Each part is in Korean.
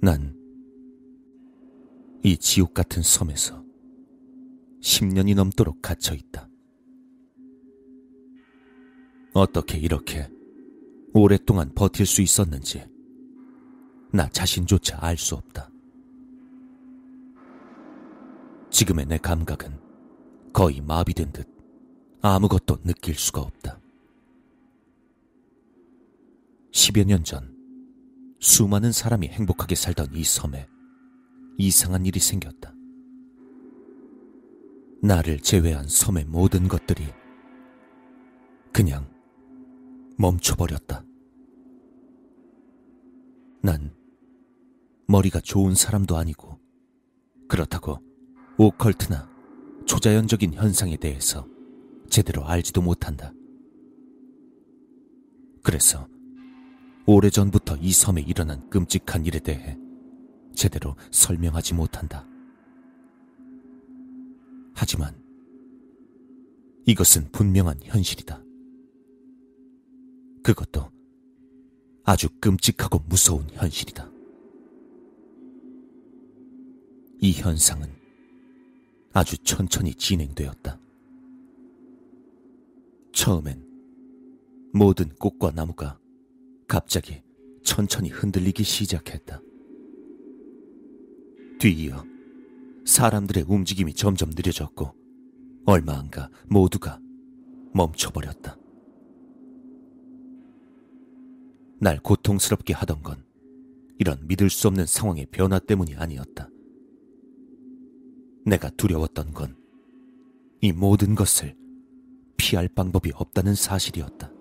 난 이 지옥 같은 섬에서 10년이 넘도록 갇혀 있다. 어떻게 이렇게 오랫동안 버틸 수 있었는지 나 자신조차 알 수 없다. 지금의 내 감각은 거의 마비된 듯 아무것도 느낄 수가 없다. 10여 년 전, 수많은 사람이 행복하게 살던 이 섬에 이상한 일이 생겼다. 나를 제외한 섬의 모든 것들이 그냥 멈춰버렸다. 난 머리가 좋은 사람도 아니고 그렇다고 오컬트나 초자연적인 현상에 대해서 제대로 알지도 못한다. 그래서 오래전부터 이 섬에 일어난 끔찍한 일에 대해 제대로 설명하지 못한다. 하지만 이것은 분명한 현실이다. 그것도 아주 끔찍하고 무서운 현실이다. 이 현상은 아주 천천히 진행되었다. 처음엔 모든 꽃과 나무가 갑자기 천천히 흔들리기 시작했다. 뒤이어 사람들의 움직임이 점점 느려졌고 얼마 안 가 모두가 멈춰버렸다. 날 고통스럽게 하던 건 이런 믿을 수 없는 상황의 변화 때문이 아니었다. 내가 두려웠던 건 이 모든 것을 피할 방법이 없다는 사실이었다.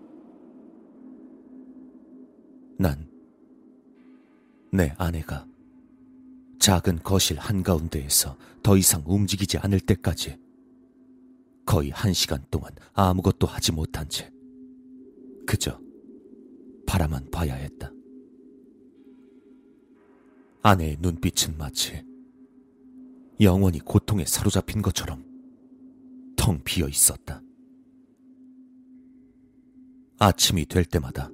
난 내 아내가 작은 거실 한가운데에서 더 이상 움직이지 않을 때까지 거의 한 시간 동안 아무것도 하지 못한 채 그저 바라만 봐야 했다. 아내의 눈빛은 마치 영원히 고통에 사로잡힌 것처럼 텅 비어 있었다. 아침이 될 때마다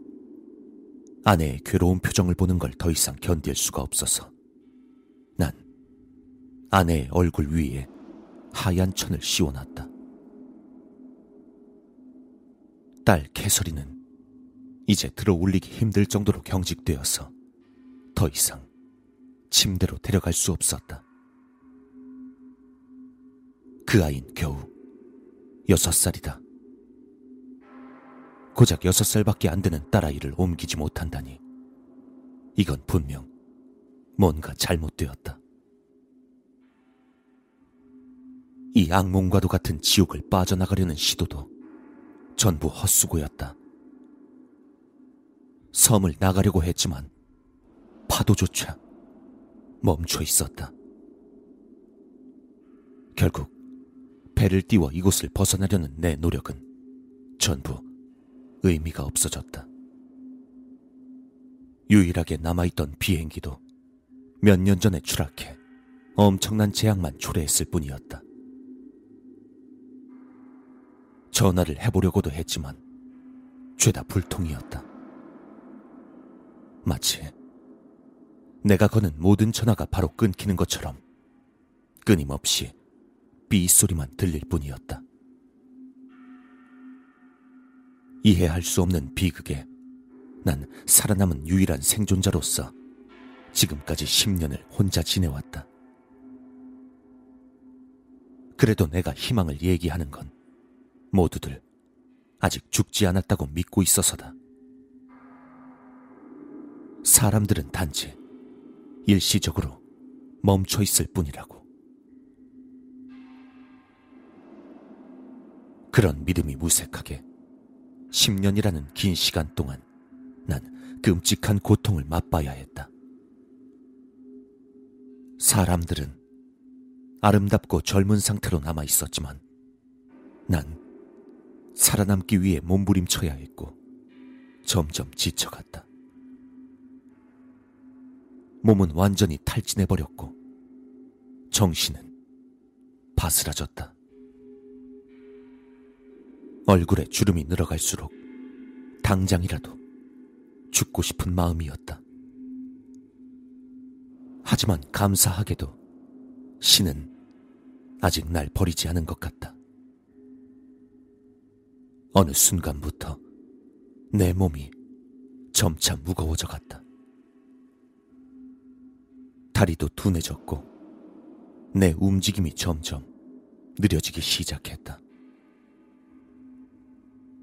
아내의 괴로운 표정을 보는 걸 더 이상 견딜 수가 없어서 난 아내의 얼굴 위에 하얀 천을 씌워놨다. 딸 개설이는 이제 들어 올리기 힘들 정도로 경직되어서 더 이상 침대로 데려갈 수 없었다. 그 아인 겨우 여섯 살이다. 고작 여섯 살밖에 안 되는 딸아이를 옮기지 못한다니. 이건 분명 뭔가 잘못되었다. 이 악몽과도 같은 지옥을 빠져나가려는 시도도 전부 헛수고였다. 섬을 나가려고 했지만 파도조차 멈춰 있었다. 결국 배를 띄워 이곳을 벗어나려는 내 노력은 전부 의미가 없어졌다. 유일하게 남아있던 비행기도 몇 년 전에 추락해 엄청난 재앙만 초래했을 뿐이었다. 전화를 해보려고도 했지만 죄다 불통이었다. 마치 내가 거는 모든 전화가 바로 끊기는 것처럼 끊임없이 삐 소리만 들릴 뿐이었다. 이해할 수 없는 비극에 난 살아남은 유일한 생존자로서 지금까지 10년을 혼자 지내왔다. 그래도 내가 희망을 얘기하는 건 모두들 아직 죽지 않았다고 믿고 있어서다. 사람들은 단지 일시적으로 멈춰 있을 뿐이라고. 그런 믿음이 무색하게 10년이라는 긴 시간 동안 난 끔찍한 고통을 맛봐야 했다. 사람들은 아름답고 젊은 상태로 남아 있었지만 난 살아남기 위해 몸부림쳐야 했고 점점 지쳐갔다. 몸은 완전히 탈진해버렸고 정신은 바스라졌다. 얼굴에 주름이 늘어갈수록 당장이라도 죽고 싶은 마음이었다. 하지만 감사하게도 신은 아직 날 버리지 않은 것 같다. 어느 순간부터 내 몸이 점차 무거워져 갔다. 다리도 둔해졌고 내 움직임이 점점 느려지기 시작했다.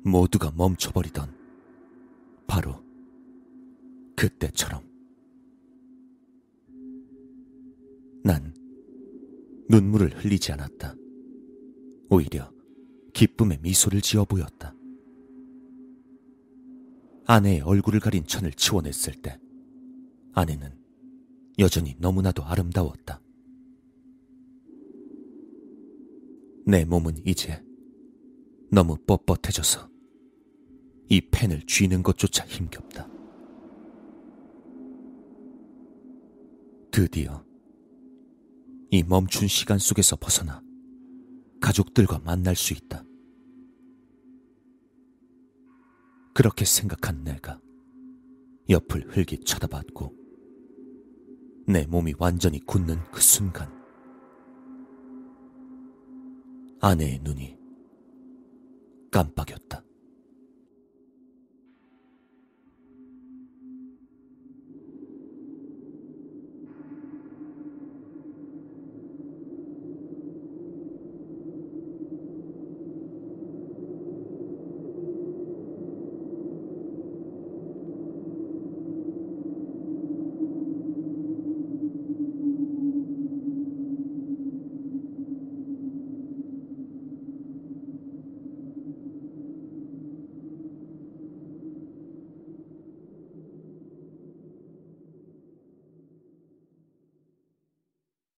모두가 멈춰버리던 바로 그때처럼 난 눈물을 흘리지 않았다. 오히려 기쁨의 미소를 지어 보였다. 아내의 얼굴을 가린 천을 치워냈을 때 아내는 여전히 너무나도 아름다웠다. 내 몸은 이제 너무 뻣뻣해져서 이 펜을 쥐는 것조차 힘겹다. 드디어 이 멈춘 시간 속에서 벗어나 가족들과 만날 수 있다. 그렇게 생각한 내가 옆을 흘기 쳐다봤고 내 몸이 완전히 굳는 그 순간 아내의 눈이 깜빡였다.